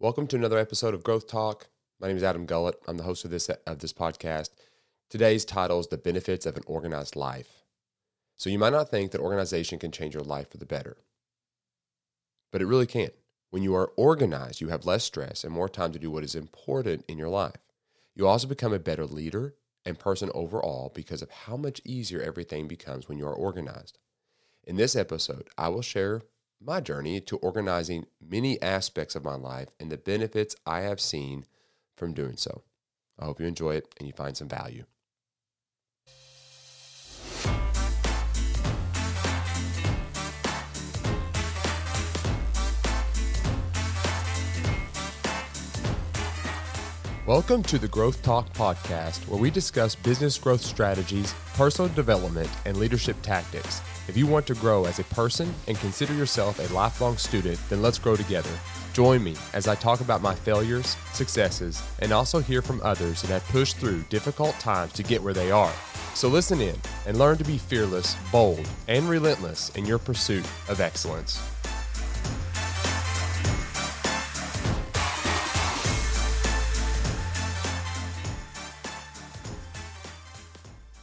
Welcome to another episode of Growth Talk. My name is Adam Gullett. I'm the host of this of this podcast. Today's title is The Benefits of an Organized Life. So you might not think that organization can change your life for the better. But it really can. When you are organized, you have less stress and more time to do what is important in your life. You also become a better leader and person overall because of how much easier everything becomes when you are organized. In this episode, I will share my journey to organizing many aspects of my life and the benefits I have seen from doing so. I hope you enjoy it and you find some value. Welcome to the Growth Talk podcast, where we discuss business growth strategies, personal development, and leadership tactics. If you want to grow as a person and consider yourself a lifelong student, then let's grow together. Join me as I talk about my failures, successes, and also hear from others that have pushed through difficult times to get where they are. So listen in and learn to be fearless, bold, and relentless in your pursuit of excellence.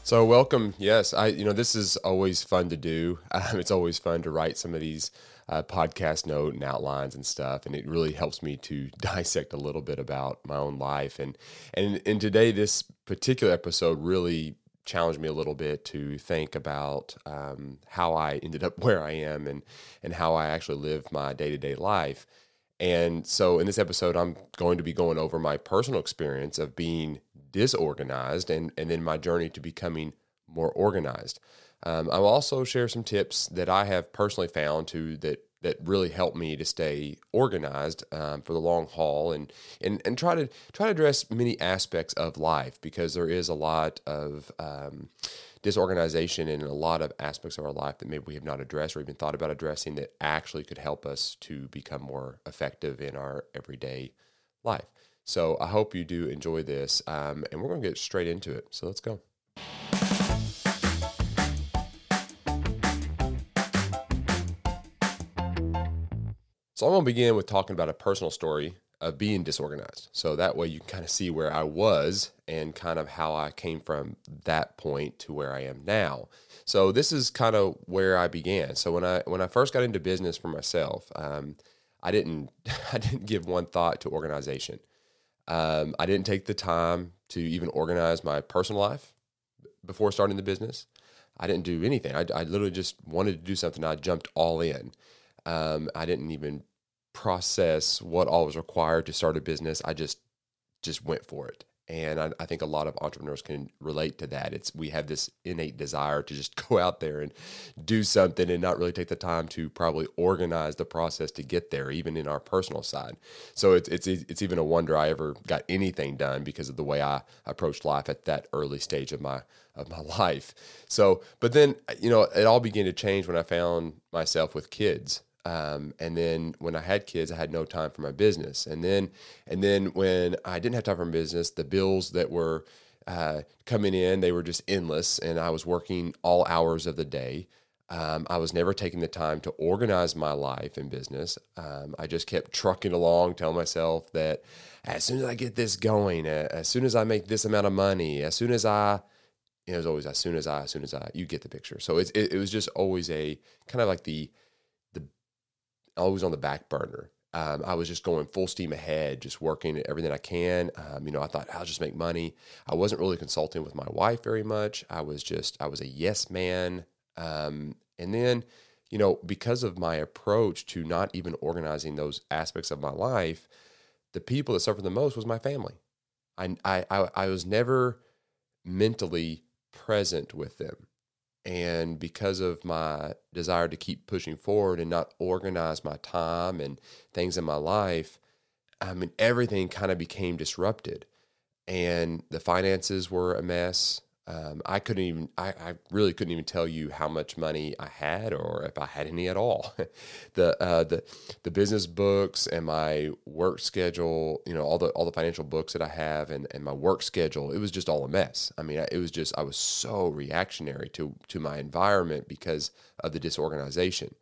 So welcome. Yes, I you know this is always fun to do. Um, it's always fun to write some of these uh, podcast note and outlines and stuff, and it really helps me to dissect a little bit about my own life. And and and today this particular episode really challenged me a little bit to think about um, how I ended up where I am and and how I actually live my day to day life. And so in this episode, I'm going to be going over my personal experience of being disorganized and, and then my journey to becoming more organized. Um, I'll also share some tips that I have personally found to that that really help me to stay organized um, for the long haul and, and and try to try to address many aspects of life because there is a lot of um, disorganization in a lot of aspects of our life that maybe we have not addressed or even thought about addressing that actually could help us to become more effective in our everyday life. So I hope you do enjoy this, um, and we're going to get straight into it. So let's go. So I'm going to begin with talking about a personal story of being disorganized. So that way you can kind of see where I was and kind of how I came from that point to where I am now. So this is kind of where I began. So when I when I first got into business for myself, um, I didn't I didn't give one thought to organization. Um, I didn't take the time to even organize my personal life before starting the business. I didn't do anything. I, I literally just wanted to do something. I jumped all in. Um, I didn't even process what all was required to start a business. I just just went for it. And I, I, think a lot of entrepreneurs can relate to that. It's we have this innate desire to just go out there and do something and not really take the time to probably organize the process to get there, even in our personal side. So it's it's it's even a wonder I ever got anything done because of the way I approached life at that early stage of my of my life. So, but then you know, it all began to change when I found myself with kids. Um, and then when I had kids, I had no time for my business. And then, and then when I didn't have time for my business, the bills that were uh, coming in, they were just endless. And I was working all hours of the day. Um, I was never taking the time to organize my life and business. Um, I just kept trucking along, telling myself that as soon as I get this going, uh, as soon as I make this amount of money, as soon as I, you know, it was always as soon as I, as soon as I, you get the picture. So it, it, it was just always a kind of like the, always on the back burner. Um, I was just going full steam ahead, just working everything I can. Um, you know, I thought I'll just make money. I wasn't really consulting with my wife very much. I was just, I was a yes man. Um, and then, you know, because of my approach to not even organizing those aspects of my life, the people that suffered the most was my family. I, I, I was never mentally present with them. And because of my desire to keep pushing forward and not organize my time and things in my life, I mean, everything kind of became disrupted. And the finances were a mess. Um, I couldn't even, I, I, really couldn't even tell you how much money I had or if I had any at all. the, uh, the, the business books and my work schedule, you know, all the, all the financial books that I have and, and my work schedule, it was just all a mess. I mean, it was just, I was so reactionary to, to my environment because of the disorganization.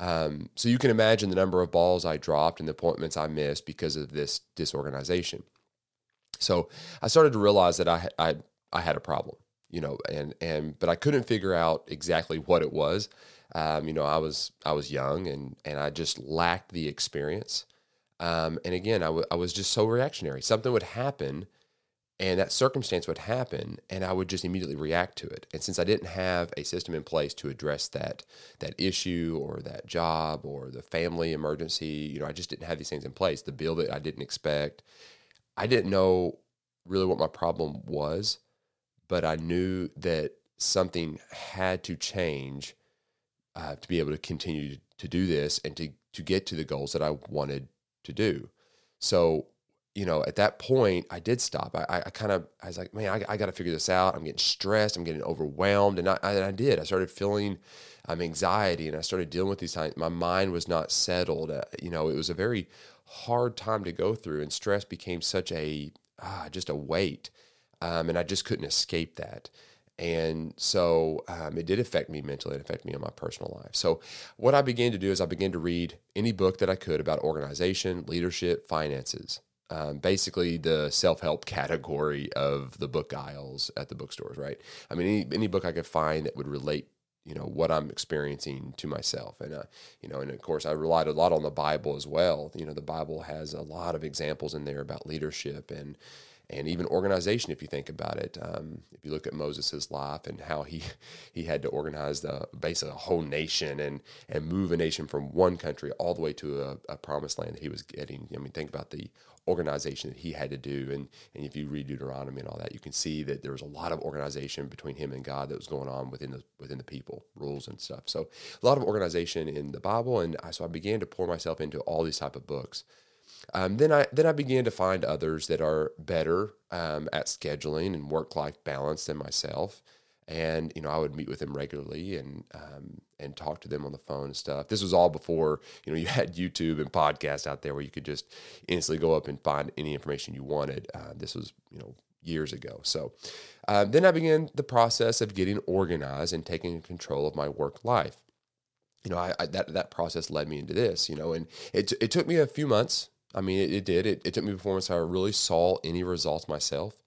Um, so you can imagine the number of balls I dropped and the appointments I missed because of this disorganization. So I started to realize that I I I had a problem, you know, and and but I couldn't figure out exactly what it was. Um, you know, I was I was young and and I just lacked the experience. Um, and again, I, w- I was just so reactionary. Something would happen, and that circumstance would happen, and I would just immediately react to it. And since I didn't have a system in place to address that that issue or that job or the family emergency, you know, I just didn't have these things in place. The bill that I didn't expect, I didn't know really what my problem was, but I knew that something had to change uh, to be able to continue to do this and to to get to the goals that I wanted to do. So, you know, at that point, I did stop. I, I kind of, I was like, man, I, I got to figure this out. I'm getting stressed. I'm getting overwhelmed. And I, I, I did. I started feeling um, anxiety and I started dealing with these times. My mind was not settled. Uh, you know, it was a very hard time to go through, and stress became such a, ah, just a weight. Um, and I just couldn't escape that. And so um, it did affect me mentally. It affected me in my personal life. So what I began to do is I began to read any book that I could about organization, leadership, finances. Um, basically, the self help category of the book aisles at the bookstores, right? I mean, any, any book I could find that would relate you know what I'm experiencing to myself, and uh, you know, and of course, I relied a lot on the Bible as well. You know, the Bible has a lot of examples in there about leadership and and even organization if you think about it. Um, if you look at moses' life and how he he had to organize the basically a whole nation and and move a nation from one country all the way to a, a promised land that he was getting. I mean think about the organization that he had to do. And and if you read deuteronomy and all that you can see that there was a lot of organization between him and god that was going on within the within the people rules and stuff. So a lot of organization in the bible. And I, so i began to pour myself into all these type of books um, then I then I began to find others that are better um, at scheduling and work life balance than myself, and you know I would meet with them regularly and um, and talk to them on the phone and stuff. This was all before you know you had YouTube and podcasts out there where you could just instantly go up and find any information you wanted. Uh, this was you know years ago. So uh, then I began the process of getting organized and taking control of my work life. You know, I, I, that that process led me into this. You know, and it it took me a few months I mean, it, it did. It, it took me before I really saw any results myself,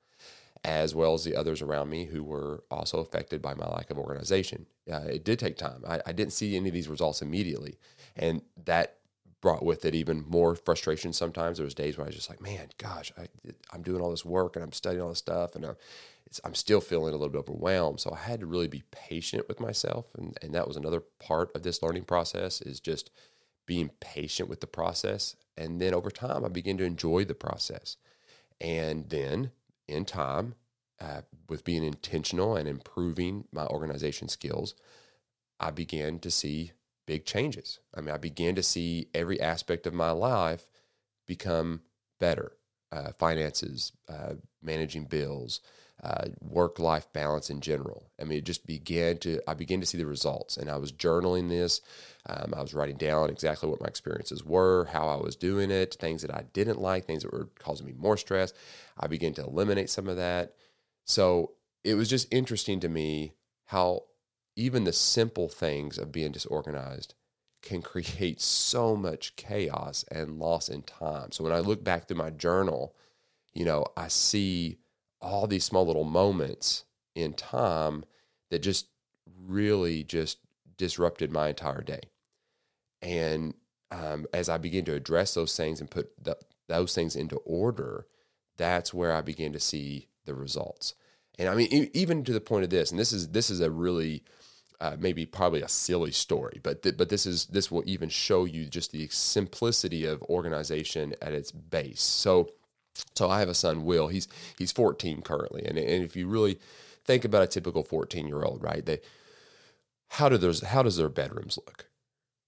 as well as the others around me who were also affected by my lack of organization. Uh, it did take time. I, I didn't see any of these results immediately. And that brought with it even more frustration sometimes. There was days where I was just like, man, gosh, I, am doing all this work and I'm studying all this stuff and I'm, I'm still feeling a little bit overwhelmed. So I had to really be patient with myself. And, and that was another part of this learning process is just being patient with the process and then over time, I began to enjoy the process. And then in time, uh, with being intentional and improving my organization skills, I began to see big changes. I mean, I began to see every aspect of my life become better uh, finances, uh, managing bills, uh, work life balance in general. I mean, it just began to, I began to see the results. And I was journaling this. Um, I was writing down exactly what my experiences were, how I was doing it, things that I didn't like, things that were causing me more stress. I began to eliminate some of that. So it was just interesting to me how even the simple things of being disorganized can create so much chaos and loss in time. So when I look back through my journal, you know, I see all these small little moments in time that just really just disrupted my entire day. And um, as I began to address those things and put the, those things into order, that's where I began to see the results. And I mean, e- even to the point of this, and this is this is a really uh, maybe probably a silly story, but th- but this is this will even show you just the simplicity of organization at its base. So so I have a son, Will. He's he's 14 currently, and and if you really think about a typical 14 year old, right? They how do those how does their bedrooms look,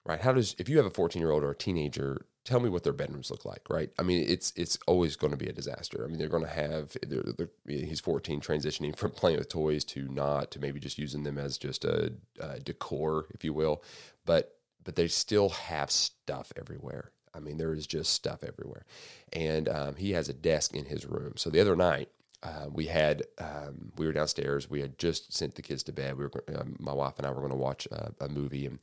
right? How does if you have a 14 year old or a teenager, tell me what their bedrooms look like, right? I mean, it's it's always going to be a disaster. I mean, they're going to have they're, they're, he's 14, transitioning from playing with toys to not to maybe just using them as just a, a decor, if you will, but but they still have stuff everywhere I mean, there is just stuff everywhere. And um, he has a desk in his room. So the other night, uh, we had um, we were downstairs. We had just sent the kids to bed. We were uh, my wife and I were going to watch a, movie, and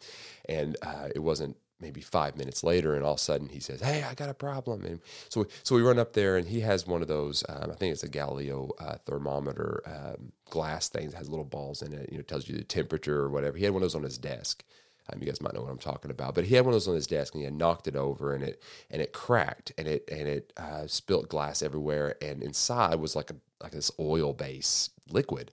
and uh, it wasn't maybe five minutes later, and all of a sudden he says, "Hey, I got a problem." And so we, so we run up there, and he has one of those. Um, I think it's a Galileo uh, thermometer um, glass thing that has little balls in it. You know, tells you the temperature or whatever. He had one of those on his desk. Um, you guys might know what I'm talking about, but he had one of those on his desk, and he had knocked it over, and it and it cracked, and it and it uh, spilt glass everywhere, and inside was like a like this oil base liquid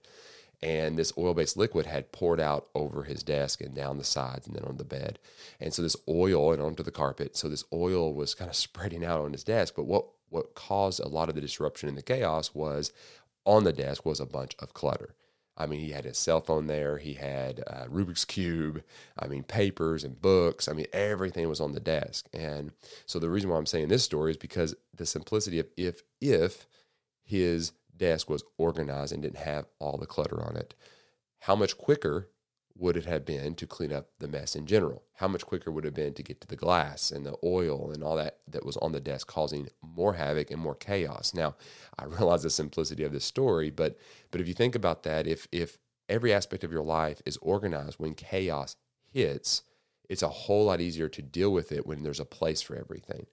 and this oil based liquid had poured out over his desk and down the sides and then on the bed. And so this oil and onto the carpet. So this oil was kind of spreading out on his desk. But what, what caused a lot of the disruption and the chaos was on the desk was a bunch of clutter. I mean, he had his cell phone there. He had uh, Rubik's Cube. I mean, papers and books. I mean, everything was on the desk. And so the reason why I'm saying this story is because the simplicity of if, if his desk was organized and didn't have all the clutter on it, how much quicker would it have been to clean up the mess in general? How much quicker would it have been to get to the glass and the oil and all that that was on the desk, causing more havoc and more chaos? Now, I realize the simplicity of this story, but but if you think about that, if if every aspect of your life is organized when chaos hits, it's a whole lot easier to deal with it when there's a place for everything.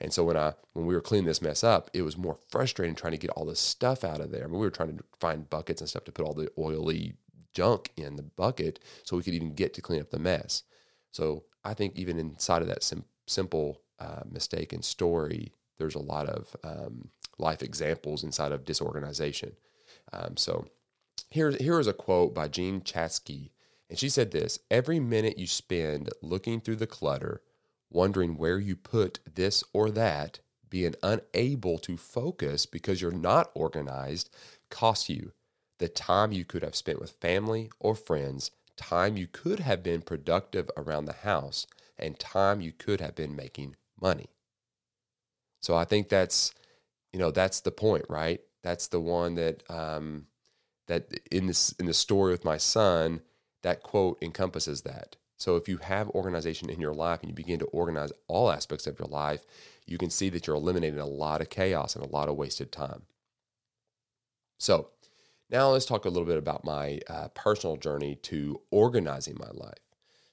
And so when I when we were cleaning this mess up, it was more frustrating trying to get all this stuff out of there. I mean, we were trying to find buckets and stuff to put all the oily junk in the bucket so we could even get to clean up the mess. So I think even inside of that sim- simple uh, mistake and story, there's a lot of um, life examples inside of disorganization. Um, so here, here is a quote by Jean Chatzky. And she said this Every minute you spend looking through the clutter wondering where you put this or that, being unable to focus because you're not organized, costs you the time you could have spent with family or friends, time you could have been productive around the house, and time you could have been making money. So I think that's, you know, that's the point, right? That's the one that um, that in this in the story with my son, that quote encompasses that. So if you have organization in your life and you begin to organize all aspects of your life, you can see that you're eliminating a lot of chaos and a lot of wasted time. So now let's talk a little bit about my uh, personal journey to organizing my life.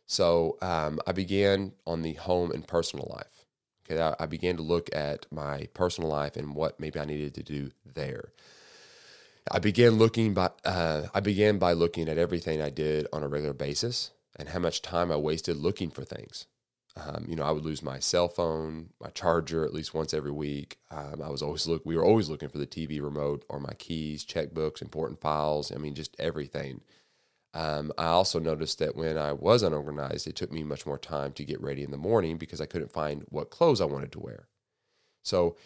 So um, I began on the home and personal life. Okay, I, I began to look at my personal life and what maybe I needed to do there. I began looking by uh, I began by looking at everything I did on a regular basis and how much time I wasted looking for things. Um, you know, I would lose my cell phone, my charger at least once every week. Um, I was always look. We were always looking for the TV remote or my keys, checkbooks, important files. I mean, just everything. Um, I also noticed that when I was unorganized, it took me much more time to get ready in the morning because I couldn't find what clothes I wanted to wear. So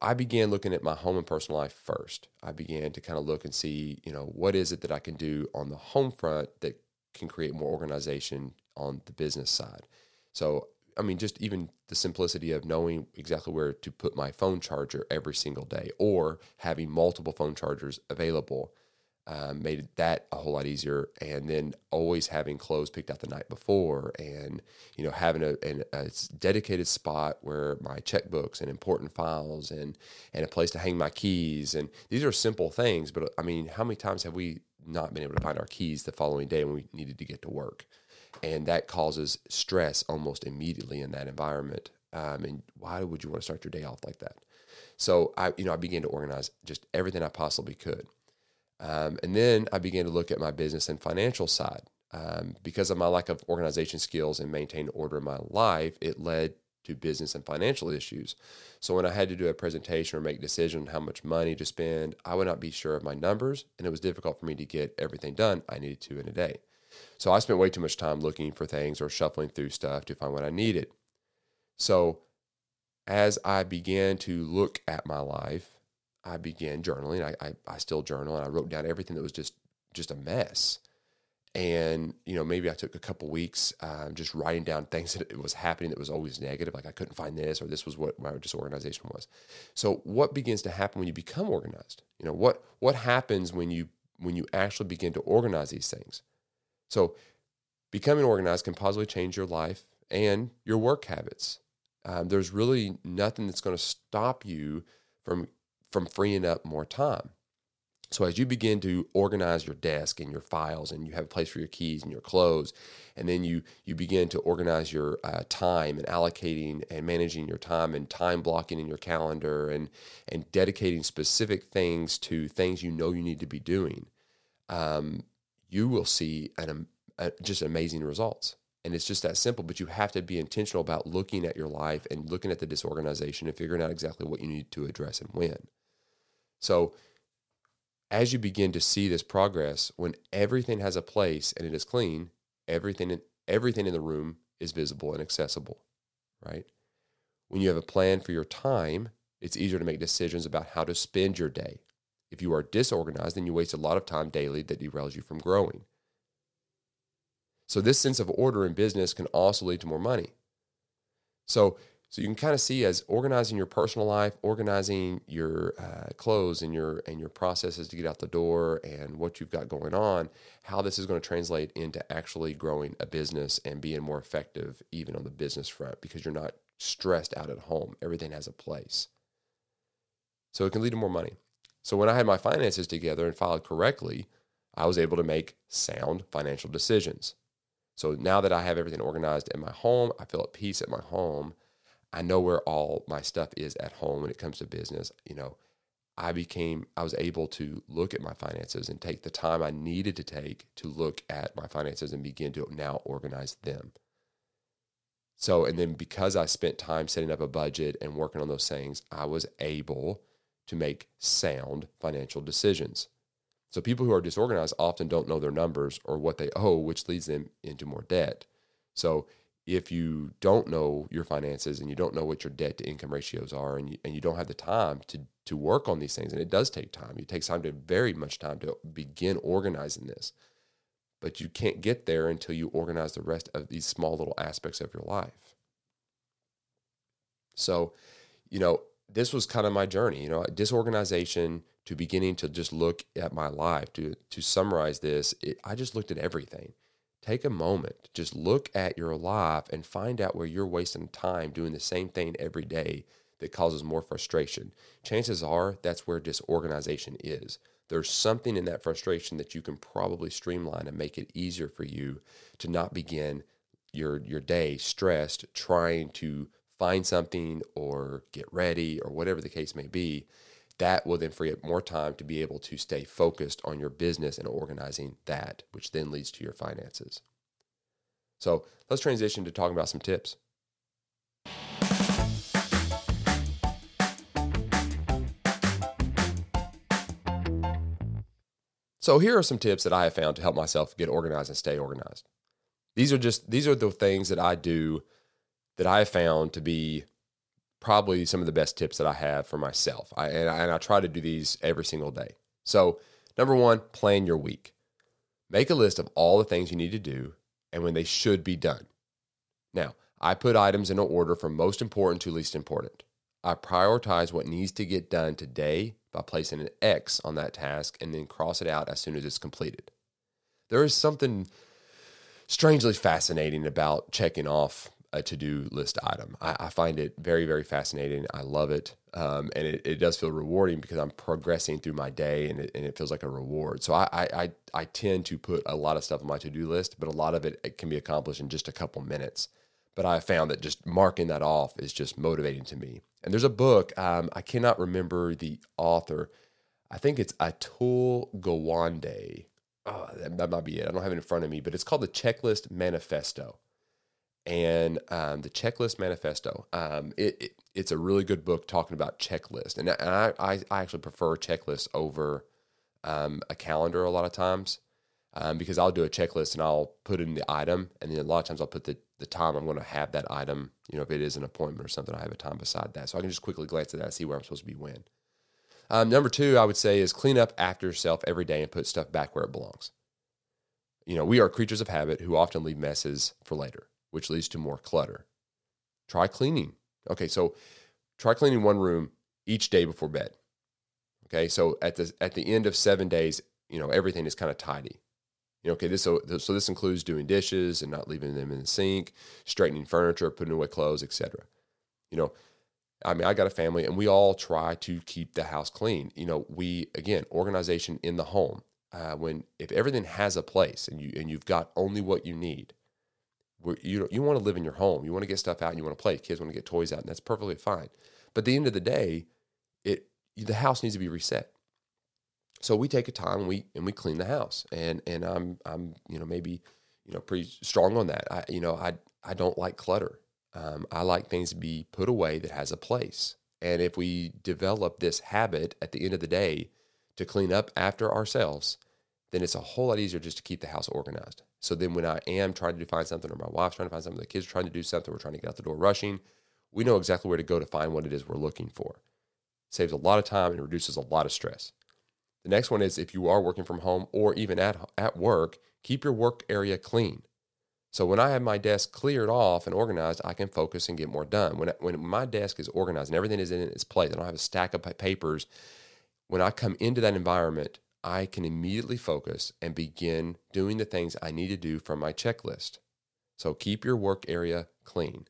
I began looking at my home and personal life first. I began to kind of look and see, you know, what is it that I can do on the home front that can create more organization on the business side. So, I mean, just even the simplicity of knowing exactly where to put my phone charger every single day or having multiple phone chargers available um, made that a whole lot easier. And then always having clothes picked out the night before and, you know, having a, an, a dedicated spot where my checkbooks and important files and, and a place to hang my keys. And these are simple things, but I mean, how many times have we not been able to find our keys the following day when we needed to get to work. And that causes stress almost immediately in that environment. Um, and why would you want to start your day off like that? So I, you know, I began to organize just everything I possibly could. Um, and then I began to look at my business and financial side. Um, because of my lack of organization skills and maintain order in my life, it led to business and financial issues. So when I had to do a presentation or make a decision on how much money to spend, I would not be sure of my numbers, and it was difficult for me to get everything done I needed to in a day. So I spent way too much time looking for things or shuffling through stuff to find what I needed. So as I began to look at my life, I began journaling. I, I, I still journal and I wrote down everything that was just just a mess and you know maybe i took a couple weeks um, just writing down things that it was happening that was always negative like i couldn't find this or this was what my disorganization was so what begins to happen when you become organized you know what what happens when you when you actually begin to organize these things so becoming organized can positively change your life and your work habits. Um, there's really nothing that's going to stop you from from freeing up more time. So as you begin to organize your desk and your files, and you have a place for your keys and your clothes, and then you you begin to organize your uh, time and allocating and managing your time and time blocking in your calendar and and dedicating specific things to things you know you need to be doing, um, you will see an, just amazing results. And it's just that simple, but you have to be intentional about looking at your life and looking at the disorganization and figuring out exactly what you need to address and when. So as you begin to see this progress, when everything has a place and it is clean, everything in, everything in the room is visible and accessible, right? When you have a plan for your time, it's easier to make decisions about how to spend your day. If you are disorganized, then you waste a lot of time daily that derails you from growing. So, this sense of order in business can also lead to more money. So, so you can kind of see as organizing your personal life, organizing your uh, clothes and your and your processes to get out the door and what you've got going on, how this is going to translate into actually growing a business and being more effective even on the business front because you're not stressed out at home. Everything has a place. So it can lead to more money. So when I had my finances together and filed correctly, I was able to make sound financial decisions. So now that I have everything organized in my home, I feel at peace at my home I know where all my stuff is at home when it comes to business. You know, I became, I was able to look at my finances and take the time I needed to take to look at my finances and begin to now organize them. So, and then because I spent time setting up a budget and working on those things, I was able to make sound financial decisions. So, people who are disorganized often don't know their numbers or what they owe, which leads them into more debt. So, if you don't know your finances and you don't know what your debt to income ratios are and you, and you don't have the time to to work on these things and it does take time it takes time to very much time to begin organizing this but you can't get there until you organize the rest of these small little aspects of your life so you know this was kind of my journey you know disorganization to beginning to just look at my life to to summarize this it, i just looked at everything take a moment, just look at your life and find out where you're wasting time doing the same thing every day that causes more frustration. Chances are that's where disorganization is. There's something in that frustration that you can probably streamline and make it easier for you to not begin your your day stressed trying to find something or get ready or whatever the case may be that will then free up more time to be able to stay focused on your business and organizing that, which then leads to your finances. So let's transition to talking about some tips. So here are some tips that I have found to help myself get organized and stay organized. These are just these are the things that I do that I have found to be probably some of the best tips that I have for myself. I, and, I, and I try to do these every single day. So, number one, plan your week. Make a list of all the things you need to do and when they should be done. Now, I put items in order from most important to least important. I prioritize what needs to get done today by placing an X on that task and then cross it out as soon as it's completed. There is something strangely fascinating about checking off a to-do list item. I, I, find it very, very fascinating. I love it. Um, and it, it, does feel rewarding because I'm progressing through my day and it, and it feels like a reward. So I, I, I tend to put a lot of stuff on my to-do list, but a lot of it, it can be accomplished in just a couple minutes. But I found that just marking that off is just motivating to me. And there's a book, um, I cannot remember the author. I think it's Atul Gawande. Oh, that, that might be it. I don't have it in front of me, but it's called the Checklist Manifesto and um, the Checklist Manifesto. Um, it, it, it's a really good book talking about checklist, and, I, I, I actually prefer checklists over um, a calendar a lot of times um, because I'll do a checklist and I'll put in the item, and then a lot of times I'll put the the time I'm going to have that item. You know, if it is an appointment or something, I have a time beside that, so I can just quickly glance at that and see where I'm supposed to be when. Um, number two, I would say is clean up after yourself every day and put stuff back where it belongs. You know, we are creatures of habit who often leave messes for later which leads to more clutter. Try cleaning. Okay, so try cleaning one room each day before bed. Okay, so at the at the end of seven days, you know everything is kind of tidy. You know, okay, this so, so this includes doing dishes and not leaving them in the sink, straightening furniture, putting away clothes, etc. You know, I mean, I got a family and we all try to keep the house clean. You know, we, again, organization in the home. Uh, when if everything has a place and you and you've got only what you need, you you want to live in your home, you want to get stuff out, and you want to play. Kids want to get toys out, and that's perfectly fine. But at the end of the day, it the house needs to be reset. So we take a time and we and we clean the house, and and I'm I'm you know maybe you know pretty strong on that. I you know I I don't like clutter. Um, I like things to be put away that has a place. And if we develop this habit at the end of the day to clean up after ourselves, then it's a whole lot easier just to keep the house organized. So then when I am trying to find something or my wife's trying to find something, the kids are trying to do something, we're trying to get out the door rushing, we know exactly where to go to find what it is we're looking for. saves a lot of time and reduces a lot of stress. The next one is if you are working from home or even at, at work, keep your work area clean. So when I have my desk cleared off and organized, I can focus and get more done. When, when my desk is organized and everything is in its place, I don't have a stack of papers. When I come into that environment, I can immediately focus and begin doing the things I need to do from my checklist. So keep your work area clean.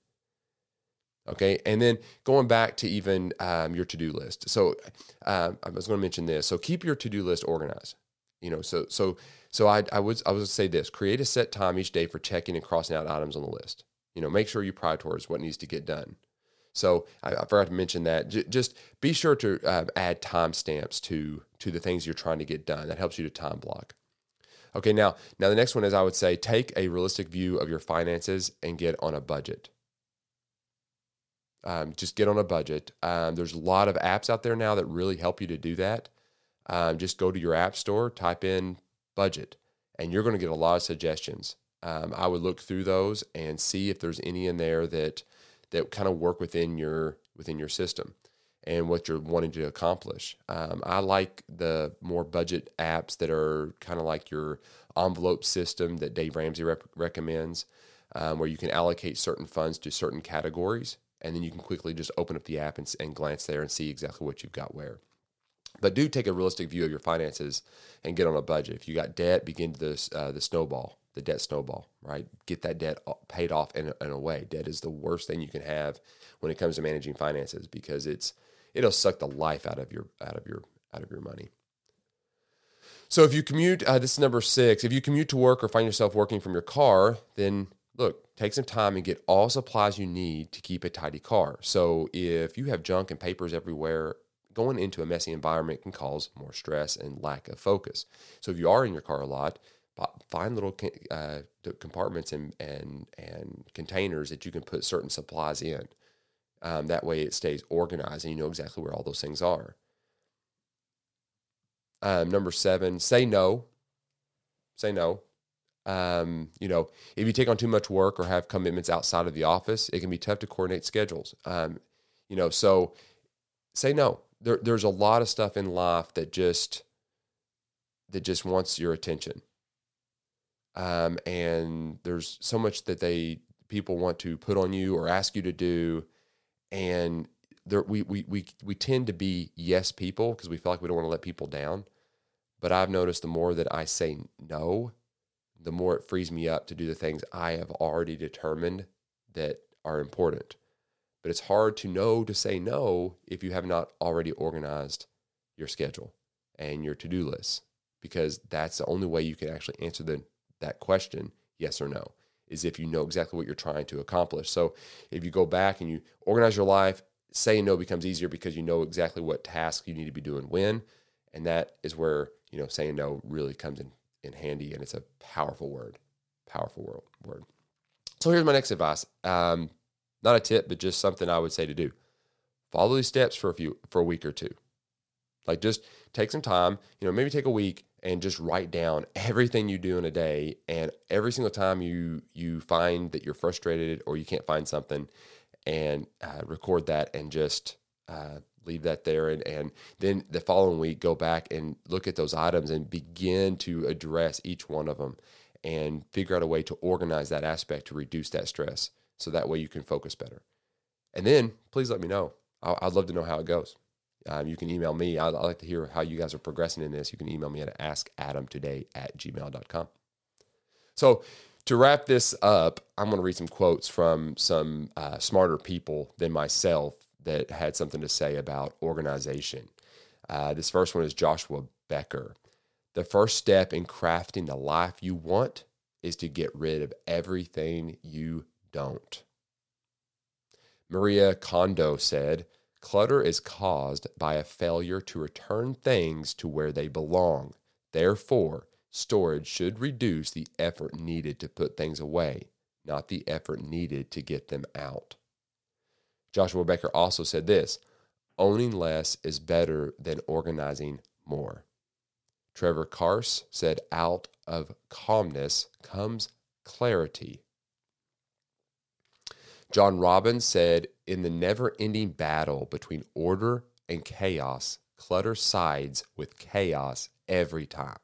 Okay, and then going back to even um, your to-do list. So um, I was going to mention this. So keep your to-do list organized. You know, so so so I I would I would say this: create a set time each day for checking and crossing out items on the list. You know, make sure you prioritize what needs to get done. So I, I forgot to mention that. J- just be sure to uh, add timestamps to to the things you're trying to get done. That helps you to time block. Okay, now now the next one is I would say take a realistic view of your finances and get on a budget. Um, just get on a budget. Um, there's a lot of apps out there now that really help you to do that. Um, just go to your app store, type in budget, and you're going to get a lot of suggestions. Um, I would look through those and see if there's any in there that that kind of work within your within your system and what you're wanting to accomplish. Um, I like the more budget apps that are kind of like your envelope system that Dave Ramsey rep- recommends, um, where you can allocate certain funds to certain categories, and then you can quickly just open up the app and, and glance there and see exactly what you've got where. But do take a realistic view of your finances and get on a budget. If you got debt, begin the uh, the snowball the debt snowball, right? Get that debt paid off in, in a way. Debt is the worst thing you can have when it comes to managing finances because it's it'll suck the life out of your out of your out of your money. So if you commute, uh, this is number six. If you commute to work or find yourself working from your car, then look, take some time and get all supplies you need to keep a tidy car. So if you have junk and papers everywhere, going into a messy environment can cause more stress and lack of focus. So if you are in your car a lot, find little uh, compartments and, and, and containers that you can put certain supplies in. Um, that way it stays organized and you know exactly where all those things are. Um, number seven, say no. Say no. Um, you know, if you take on too much work or have commitments outside of the office, it can be tough to coordinate schedules. Um, you know, so say no. There, there's a lot of stuff in life that just that just wants your attention um, and there's so much that they people want to put on you or ask you to do, and there we we we we tend to be yes people because we feel like we don't want to let people down. But I've noticed the more that I say no, the more it frees me up to do the things I have already determined that are important. But it's hard to know to say no if you have not already organized your schedule and your to do list, because that's the only way you can actually answer the that question, yes or no, is if you know exactly what you're trying to accomplish. So if you go back and you organize your life, saying no becomes easier because you know exactly what task you need to be doing when. And that is where, you know, saying no really comes in, in handy and it's a powerful word. Powerful word word. So here's my next advice. Um, not a tip, but just something I would say to do. Follow these steps for a few for a week or two. Like just take some time, you know, maybe take a week and just write down everything you do in a day. And every single time you you find that you're frustrated or you can't find something and uh, record that and just uh, leave that there. And, and then the following week go back and look at those items and begin to address each one of them and figure out a way to organize that aspect to reduce that stress so that way you can focus better. And then please let me know. I'd love to know how it goes um, you can email me. I'd, I'd, like to hear how you guys are progressing in this. You can email me at askadamtoday at gmail.com. So, to wrap this up, I'm going to read some quotes from some uh, smarter people than myself that had something to say about organization. Uh, this first one is Joshua Becker. The first step in crafting the life you want is to get rid of everything you don't. Maria Kondo said, Clutter is caused by a failure to return things to where they belong. Therefore, storage should reduce the effort needed to put things away, not the effort needed to get them out. Joshua Becker also said this owning less is better than organizing more. Trevor Carse said, out of calmness comes clarity. John Robbins said, in the never ending battle between order and chaos, clutter sides with chaos every time.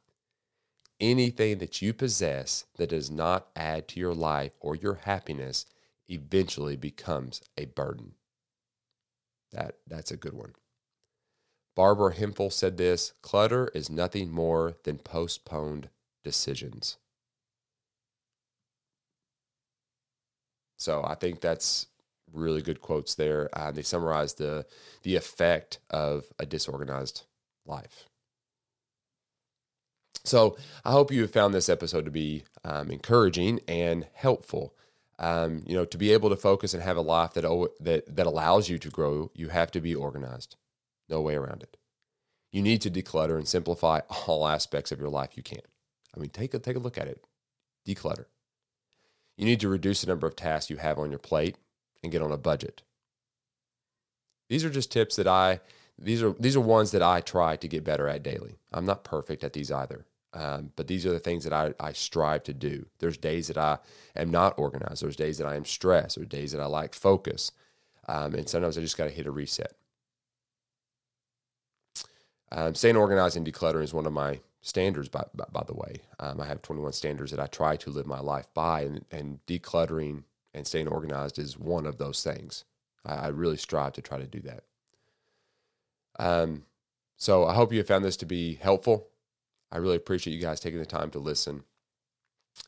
Anything that you possess that does not add to your life or your happiness eventually becomes a burden. That, that's a good one. Barbara Hemphill said this clutter is nothing more than postponed decisions. So I think that's really good quotes there. Uh, they summarize the the effect of a disorganized life. So I hope you have found this episode to be um, encouraging and helpful. Um, you know, to be able to focus and have a life that that that allows you to grow, you have to be organized. No way around it. You need to declutter and simplify all aspects of your life you can. I mean, take a take a look at it. Declutter. You need to reduce the number of tasks you have on your plate and get on a budget. These are just tips that I these are these are ones that I try to get better at daily. I'm not perfect at these either. Um, but these are the things that I, I strive to do. There's days that I am not organized. There's days that I am stressed. There's days that I lack focus. Um, and sometimes I just got to hit a reset. Um, staying organized and decluttering is one of my standards, by, by, by the way. Um, I have 21 standards that I try to live my life by, and, and decluttering and staying organized is one of those things. I, I really strive to try to do that. Um, so I hope you found this to be helpful. I really appreciate you guys taking the time to listen.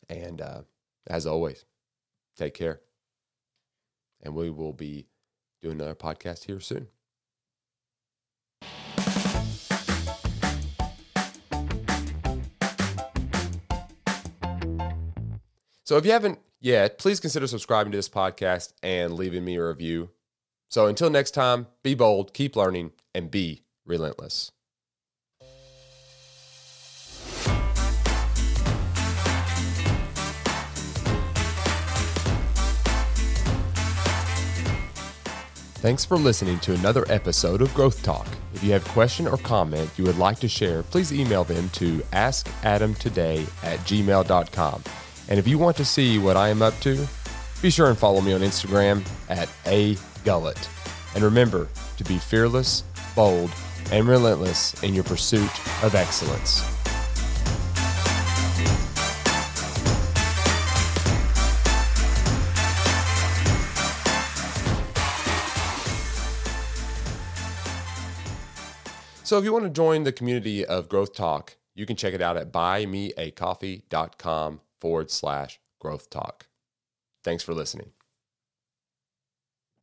And uh, as always, take care. And we will be doing another podcast here soon. So if you haven't yet, please consider subscribing to this podcast and leaving me a review. So until next time, be bold, keep learning, and be relentless. Thanks for listening to another episode of Growth Talk. If you have a question or comment you would like to share, please email them to askadamtoday at gmail.com. And if you want to see what I am up to, be sure and follow me on Instagram at a gullet. And remember to be fearless, bold, and relentless in your pursuit of excellence. So if you want to join the community of Growth Talk, you can check it out at buymeacoffee.com forward slash growth talk. Thanks for listening.